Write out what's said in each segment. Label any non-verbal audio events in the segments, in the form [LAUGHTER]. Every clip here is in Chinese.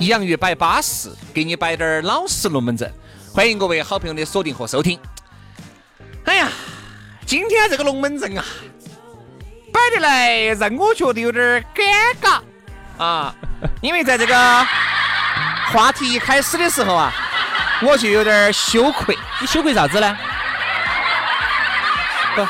洋芋摆巴适，给你摆点儿老实龙门阵。欢迎各位好朋友的锁定和收听。哎呀，今天这个龙门阵啊，摆得来让我觉得有点尴尬啊，[LAUGHS] 因为在这个话题一开始的时候啊，我就有点羞愧。你羞愧啥子呢？不，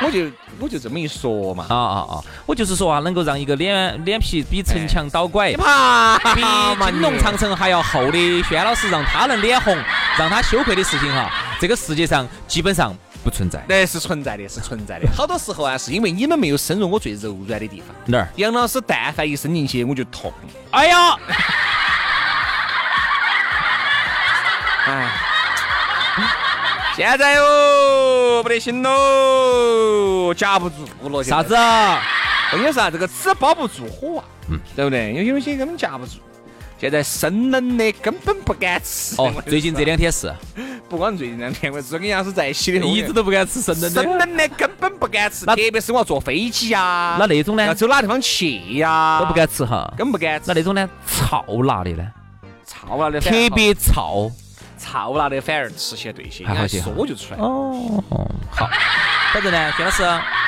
我就。我就这么一说嘛，啊啊啊！我就是说啊，能够让一个脸脸皮比城墙倒拐，比金龙长城还要厚的轩老师，让他能脸红，让他羞愧的事情哈，这个世界上基本上不存在。那是存在的，是存在的。好多时候啊，是因为你们没有深入我最柔软的地方。哪儿？杨老师但凡一伸进去，我就痛。哎呀！哎。现在哟，不得行喽，夹不住了。啥子？我跟你说啊，这个纸包不住火啊，嗯，对不对？有有些根本夹不住。现在生冷的根本不敢吃。哦，最近这两天是，[LAUGHS] 不光最近两天，我是跟杨老师在一起的，一直都不敢吃生冷的。生冷的根本不敢吃，特别是我要坐飞机呀，那那种呢？要走哪地方去呀？都不敢吃哈，根本不敢吃。那那种呢？超辣的呢？超辣的，特别燥。超辣的反而吃起来对些，还说就出来。哦，好。反正呢，薛老师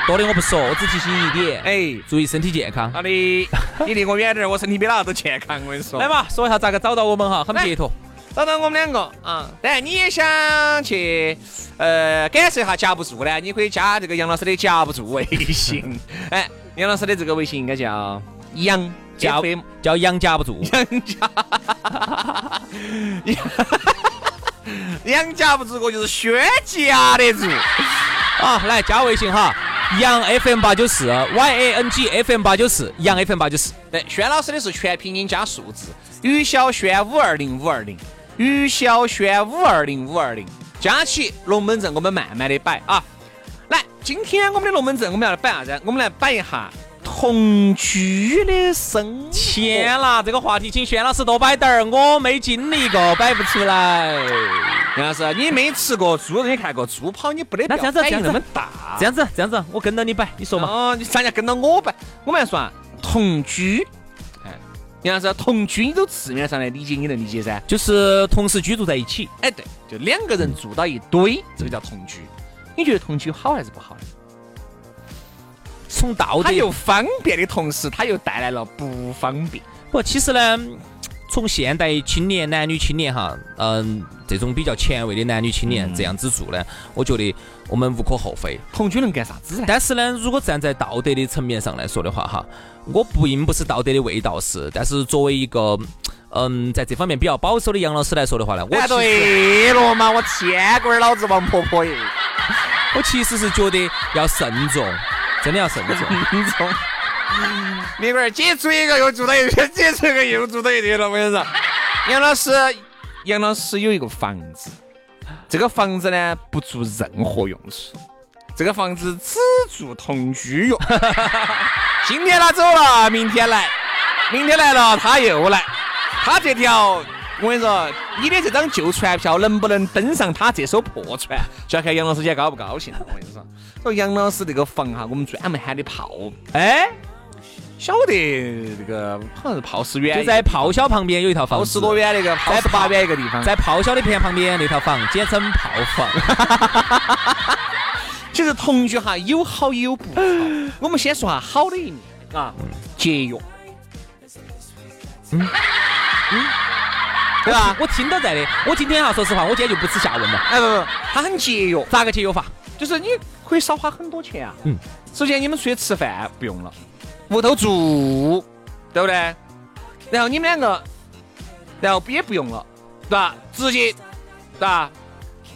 多的我不说，我只提醒你一点，哎，注意身体健康。好的，你离我远点，我身体比哪个都健康。我跟你说。来嘛，说一下咋个找到我们哈，很撇脱。找到我们两个啊，当然你也想去呃感受一下夹不住呢，你可以加这个杨老师的夹不住微信。哎，杨老师的这个微信应该叫杨夹叫杨夹不住。杨夹。[LAUGHS] 杨家不住，我就是薛家的住。啊，来加微信哈，杨 FM 八九四，Y A N G F M 八九四，杨 FM 八九四。对，轩老师的是全拼音加数字，于小轩五二零五二零，于小轩五二零五二零，加起龙门阵，我们慢慢的摆啊。来，今天我们的龙门阵我们要来摆啥子？我们来摆一下。同居的生活，天啦！这个话题请轩老师多摆点儿，我没经历过，摆不出来。杨老师，你没吃过猪肉，你看过猪跑，你不得那这样子，这样那么大，这样子，这样子，我跟着你摆，你说嘛？哦，你上下跟着我摆。我们来说啊，同居。哎，杨老师，同居你都字面上来理解，你能理解噻？就是同时居住在一起。哎，对，就两个人住到一堆，这个叫同居。你觉得同居好还是不好呢？从道德，它又方便的同时，它又带来了不方便。不，其实呢，从现代青年、男女青年哈，嗯，这种比较前卫的男女青年这样子做呢，我觉得我们无可厚非。同居能干啥子？但是呢，如果站在道德的层面上来说的话哈，我不并不是道德的卫道士，但是作为一个嗯，在这方面比较保守的杨老师来说的话呢，我对了嘛，我天官老子王婆婆耶，[LAUGHS] 我其实是觉得要慎重。真的要慎重。慎重。那会儿解除一个又住到一堆，接触一个又住到一堆了。我跟你说，杨老师，杨老师有一个房子，这个房子呢不做任何用处，这个房子只做同居用。[LAUGHS] 今天他走了，明天来，明天来了他又来，他这条。我跟你说，你的这张旧船票能不能登上他这艘破船，就要看杨老师今天高不高兴。我跟你说，说杨老师这个房哈，我们专门喊的炮。哎，晓得这个好像是炮石园，就在炮小旁边有一套房，十多元那个，炮十八元一个地方，在炮小的片旁边那套房，简称炮房。其 [LAUGHS] 实同居哈有好也有不好，我们先说下好的一面啊，节约。嗯嗯。对吧？[LAUGHS] 我听到在的。我今天哈，说实话，我今天就不耻下问了。哎不不，他很节约，咋个节约法？就是你可以少花很多钱啊。嗯。首先你们出去吃饭不用了，屋头住，对不对？然后你们两个，然后也不用了，对吧？直接，对吧？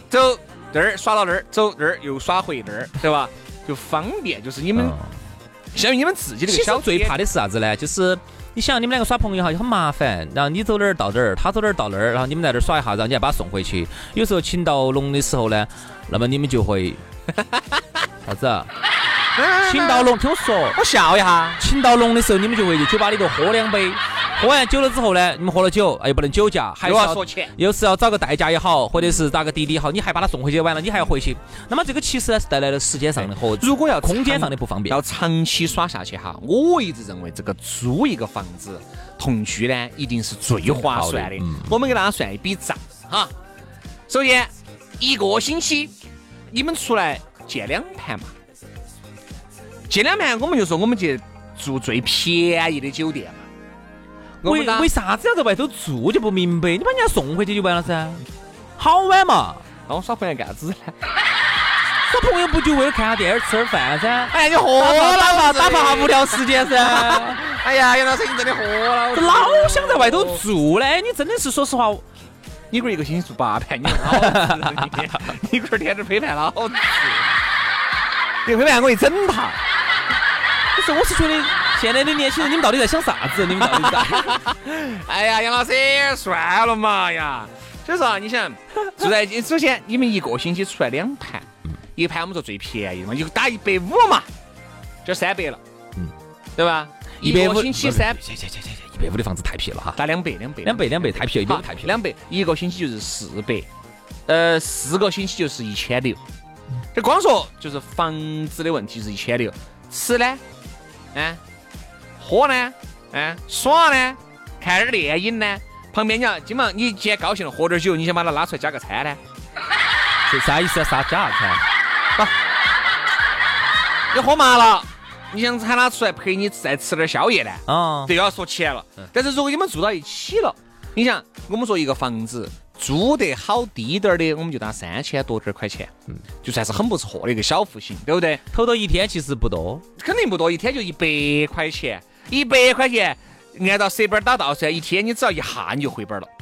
走这儿耍到那儿，走这儿又耍回那儿，对吧？就方便，就是你们，相当于你们自己这个小。最怕的是啥子呢？就是你想你们两个耍朋友哈，就很麻烦。然后你走哪儿到哪儿，他走哪儿到哪儿，然后你们在这儿耍一下，然后你还把他送回去。有时候情到浓的时候呢，那么你们就会 [LAUGHS] 啥子？啊 [LAUGHS] 情到龙，听我说，我笑一下。请到龙的时候，你们就会去酒吧里头喝两杯。喝完酒了之后呢，你们喝了酒，哎，又不能酒驾，还要说钱，又是要找个代驾也好，或者是打个滴滴也好，你还把他送回去，完了你还要回去。那么这个其实呢是带来了时间上的和如果要空间上的不方便。要长期耍下去哈，我一直认为这个租一个房子同居呢，一定是最划算的。我们给大家算一笔账哈。首先一个星期你们出来见两盘嘛，见两盘我们就说我们去住最便宜的酒店嘛。为为啥子要在外头住就不明白？你把人家送回去就完了噻，好晚嘛。那我耍朋友干啥子呢？耍朋友不就为了看下电影、吃点饭噻？哎，你喝了嘛，打发下无聊时间噻。[LAUGHS] 哎呀，杨老师，你真的喝了。老想在外头住嘞，你真的是说实话，你龟一个星期住八盘，你好 [LAUGHS] 你龟儿天天陪伴老子，[LAUGHS] 你陪伴我一整套。不是，我是觉得。现在的年轻人，你们到底在想啥子？你们到底在？[LAUGHS] 哎呀，杨老师，算了嘛呀！所以说啊，你想住在首先你们一个星期出来两盘，一盘我们说最便宜嘛，就打一百五嘛，就三百了，嗯，对吧？一百五星期三，行行行行行一百五的房子太便宜了哈，打两百，两百，两百，两百太便宜，太便宜，两百一个星期就是四百，呃，四个星期就是一千六，这光说就是房子的问题是一千六，吃呢，啊？喝呢，嗯，耍呢，看点电影呢，旁边你要今晚你既然高兴了喝点酒，你想把他拉出来加个餐呢？这啥意思啊？啥加餐？不，你喝麻了，你想喊他出来陪你再吃点宵夜呢？啊，都要说钱了。但是如果你们住到一起了，你想我们说一个房子租得好低点儿的，我们就当三千多点儿块钱，嗯，就算是很不错的一个小户型，对不对？投到一天其实不多，肯定不多，一天就一百块钱。一百块钱，按照折本打道算，一天你只要一下你就回本了。[LAUGHS]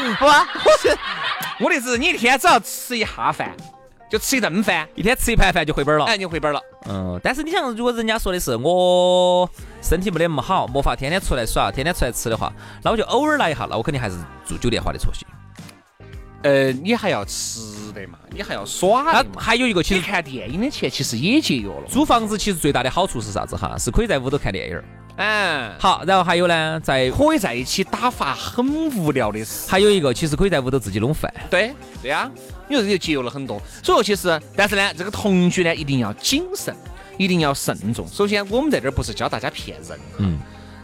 [LAUGHS] 不，我是我的意思，你一天只要吃一下饭，就吃一顿饭，一天吃一盘饭就回本了。哎，你回本了。嗯，但是你想，如果人家说的是我身体没得那么好，没法天天出来耍，天天出来吃的话，那我就偶尔来一下，那我肯定还是住酒店花的出息。呃，你还要吃的嘛，你还要耍的嘛。还有一个，其实看电影的钱其实也节约了。租房子其实最大的好处是啥子哈？是可以在屋头看电影。嗯。好，然后还有呢，在可以在一起打发很无聊的事。还有一个，其实可以在屋头自己弄饭。对，对呀。你说这就节约了很多。所以说，其实，但是呢，这个同居呢，一定要谨慎，一定要慎重。首先，我们在这儿不是教大家骗人。嗯。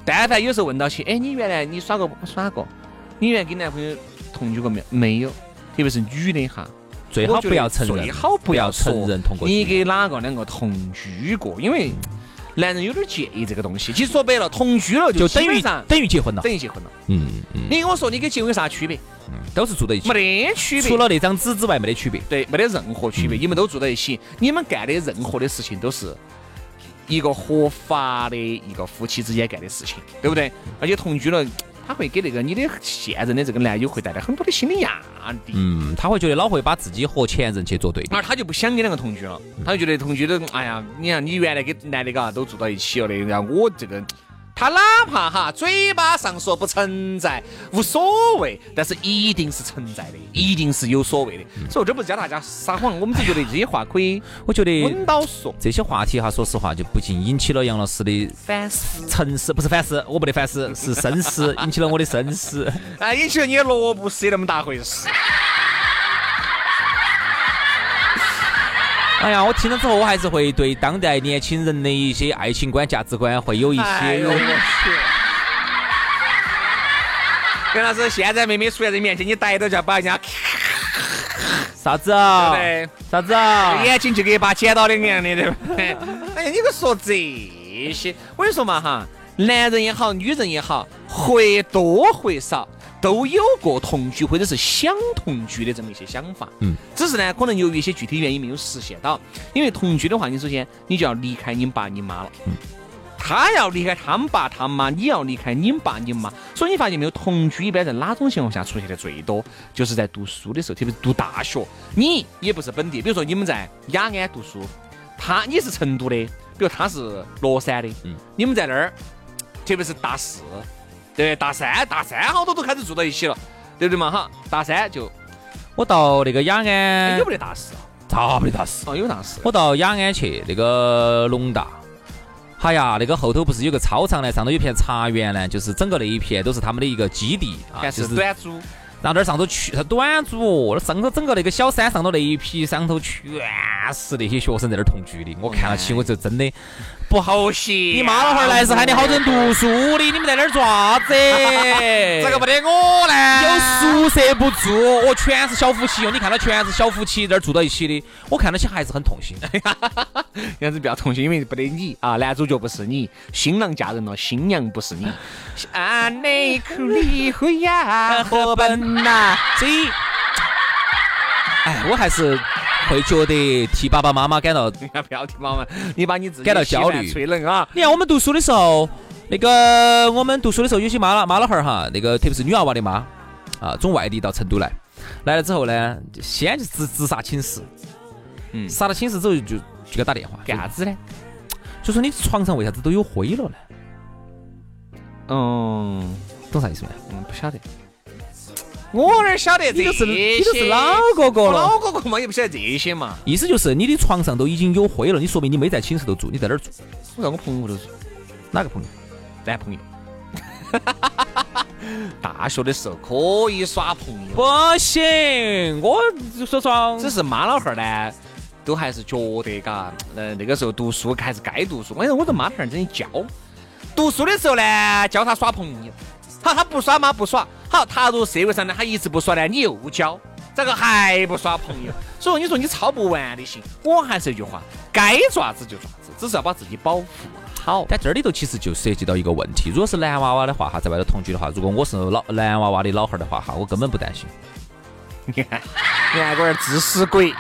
但凡有时候问到起，哎，你原来你耍过耍过？你原来跟男朋友同居过没有？没有。特别是女的哈，最好不要承认，最好不要承认通过你给哪个两个同居过，因为男人有点介意这个东西。其实说白了，同居了就等于等于结婚了，等于结婚了。嗯嗯。你跟我说，你跟结婚有啥区别？嗯，都是住在一起，没得区别。除了那张纸之外，没得区别。对，没得任何区别。你们都住在一起，你们干的任何的事情都是一个合法的一个夫妻之间干的事情，对不对？而且同居了。他会给那个你的现任的这个男友会带来很多的心理压力。嗯，他会觉得老会把自己和前任去做对比，而他就不想跟两个同居了，他就觉得同居的，哎呀，你看你原来跟男的嘎都住到一起了的，然后我这个。他哪怕哈嘴巴上说不存在，无所谓，但是一定是存在的，一定是有所谓的。所以这不是教大家撒谎，我们就觉得这些话可以，[LAUGHS] 我觉得稳到说这些话题哈，说实话就不禁引起了杨老师的反思。沉思不是反思，我不得反思，是深思，引起了我的深思。啊，[LAUGHS] 引起了你的萝卜丝那么大回事。哎呀，我听了之后，我还是会对当代年轻人的一些爱情观、价值观会有一些。哎呦我去！杨老师，现在妹妹出现在面前，你逮到就要把人家。[LAUGHS] 啥子啊？对啥子啊？眼睛就给把剪刀的一样的，对不对？[LAUGHS] 哎呀，你个说这些，我跟你说嘛哈，男人也好，女人也好，或多或少都有过同居或者是想同居的这么一些想法。嗯，只是呢，可能由于一些具体原因没有实现到。因为同居的话，你首先你就要离开你爸你妈了。嗯。他要离开他们爸他妈，你要离开你爸你妈，所以你发现没有，同居一般在哪种情况下出现的最多，就是在读书的时候，特别是读大学，你也不是本地，比如说你们在雅安读书，他你是成都的，比如他是乐山的，嗯，你们在那儿，特别是大四，对，大三，大三好多都开始住到一起了，对不对嘛？哈，大三就我到那个雅安有没得大四？咋没得大四？哦，有大四。我到雅安去那个农大。哎呀，那个后头不是有个操场呢？上头有片茶园呢，就是整个那一片都是他们的一个基地啊，就是短租。然后那儿上头去短租，上头整个那个小山上头那一批上头全是那些学生在那儿同居的。我看了起，我就真的。不好写！你妈老汉儿来是喊你好生读书的，你们在那儿做啥子？[LAUGHS] 这个不得我呢？有宿舍不住，我全是小夫妻哟！你看到全是小夫妻在这儿住到一起的，我看到起还是很痛心。样子不要痛心，因为不得你啊，男主角不是你，新郎嫁人了，新娘不是你。[LAUGHS] 啊，内裤里会呀，[LAUGHS] 何本呐？这，哎，我还是。会觉得替爸爸妈妈感到，[LAUGHS] 不要替妈妈，你把你自己感到焦虑、吹冷啊！你看我们读书的时候，那个我们读书的时候，有些妈老妈老汉儿哈，那个特别是女娃娃的妈啊，从外地到成都来，来了之后呢，先就自自杀寝室，嗯，杀到寝室之后就就给他打电话，干啥子呢？就说你床上为啥子都有灰了呢？嗯，懂啥意思没？嗯，不晓得。我哪晓得这些？你都是老哥哥了，老哥哥嘛，也不晓得这些嘛。意思就是你的床上都已经有灰了，你说明你没在寝室头住，你在哪儿住？我在我朋友头住。哪个朋友？男朋友。大学的时候可以耍朋友。不行，我说实话，只是妈老汉儿呢，都还是觉得嘎，呃，那个时候读书还是该读书。我说我这妈老汉儿真教，读书的时候呢，教他耍朋友。好，他不耍吗？不耍。好，踏入社会上呢，他一直不耍呢，你又交，咋个还不耍朋友？所以说，你说你操不完的心。我还是一句话，该爪子就爪子，只是要把自己保护好。但这里头其实就涉及到一个问题，如果是男娃娃的话哈，在外头同居的话，如果我是老男娃娃的老汉儿的话哈，我根本不担心。你看，你看个自私鬼，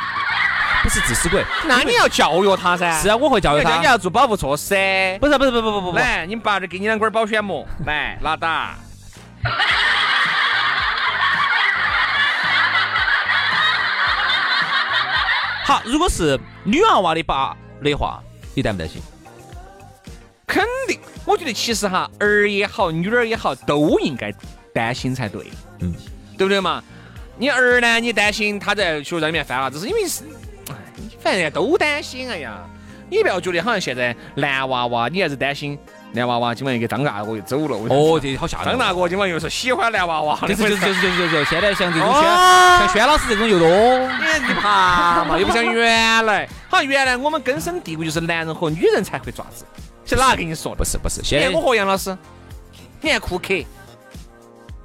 不是自私鬼，那你要教育他噻。是啊，我会教育他。你要做保护措施。不是不是不不不不不，来，你爸这给你两管保鲜膜，来拿打。[LAUGHS] 好，如果是女娃娃的爸的话，你担不担心？肯定，我觉得其实哈，儿也好，女儿也好，都应该担心才对。嗯，对不对嘛？你儿呢，你担心他在学校里面犯啥子是，因为是，哎，反正都担心。哎呀，你不要觉得好像现在男娃娃，你还是担心。男娃娃今晚又给张大哥又走了，哦，这好吓人！张大哥今晚又是喜欢男娃娃，就是就是就是就是就是，现在像这种轩像轩老师这种又多，你怕嘛？又不像原来，好像原来我们根深蒂固就是男人和女人才会爪子，是哪个跟你说的？不是不是，现在我和杨老师，你看库克，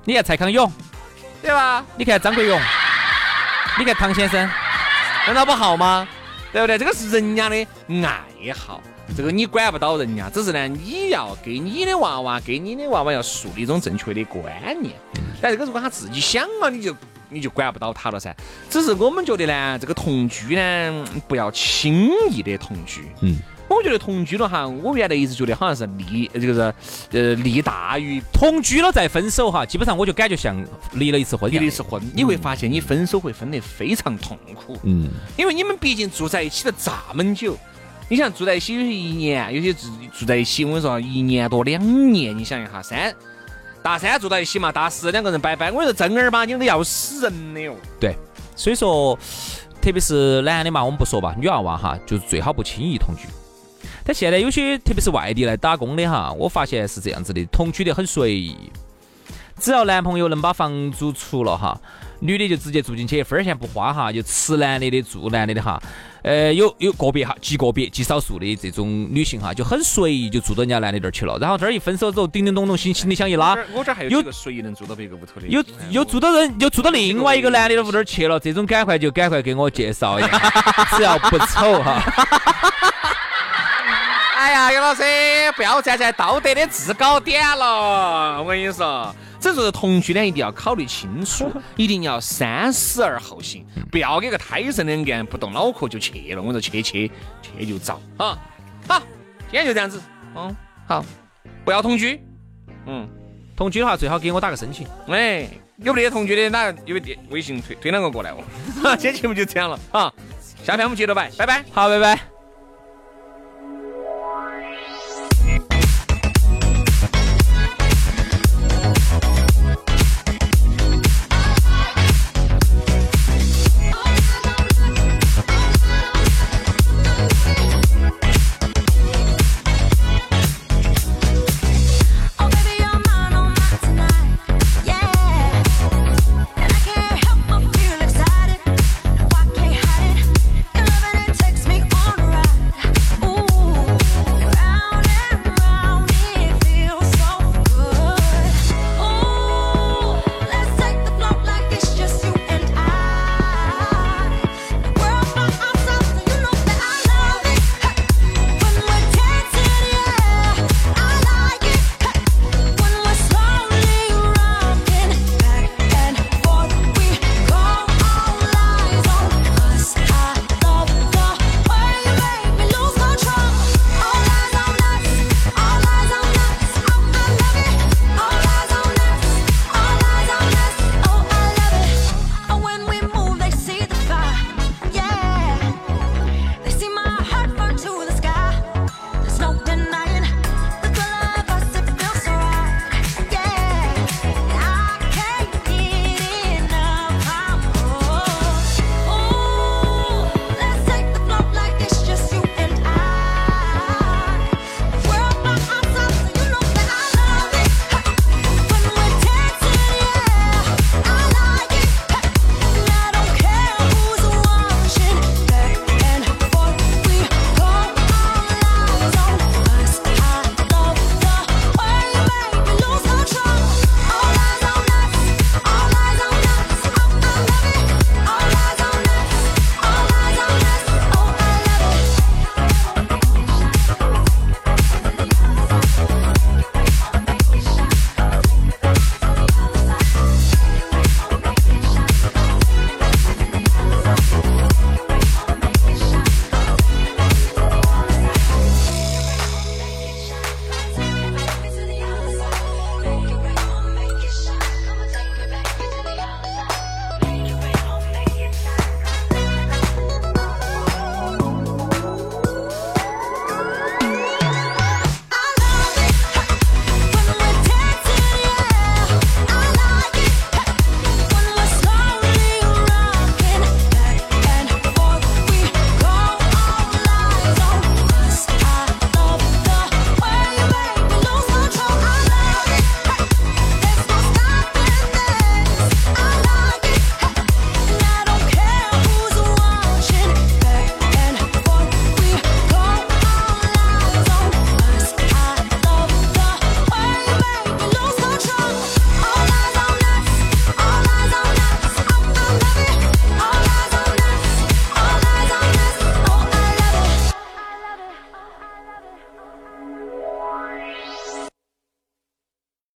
你看蔡康永，对吧？你看张国荣，你看唐先生，难道不好吗？对不对？这个是人家的爱好。这个你管不到人家，只是呢，你要给你的娃娃，给你的娃娃要树立一种正确的观念。但这个如果他自己想了，你就你就管不到他了噻。只是我们觉得呢，这个同居呢，不要轻易的同居。嗯，我觉得同居了哈，我原来一直觉得好像是利，这个是呃利大于同居了再分手哈。基本上我就感觉像离了一次婚，离了一次婚，你会发现你分手会分得非常痛苦。嗯，因为你们毕竟住在一起了这么久。你想住在一起有些一年，有些住住在一起，我跟你说一年多两年，你想一下，三大三住在一起嘛，大四两个人拜拜，我跟你说正儿八经的要死人的哟。对，所以说，特别是男的嘛，我们不说吧，女娃娃哈，就是最好不轻易同居。但现在有些特别是外地来打工的哈，我发现是这样子的，同居的很随意，只要男朋友能把房租出了哈。女的就直接住进去，一分钱不花哈，就吃男的的，住男的的哈。呃，有有个别哈，极个别、极少数的这种女性哈，就很随意就住到人家男的那儿去了。然后这儿一分手之后，叮叮咚咚行行李箱一拉，我这还有几个随意能住到别个屋头的，有又住到人，又住到另外一个男的的屋头去了。这种赶快就赶快给我介绍一下，只要不丑哈。哎呀，杨老师，不要站在道德的制高点了。我跟你说，这就是同居呢，一定要考虑清楚，[LAUGHS] 一定要三思而后行，不要给个胎神两个不动脑壳就去了。我说去去去就遭啊！好，今天就这样子。嗯，好，不要同居。嗯，同居的话最好给我打个申请。哎，有没得同居的，哪有电微信推推两个过来哦？[LAUGHS] 今天节目就这样了啊，下篇我们接着摆，拜拜，好，拜拜。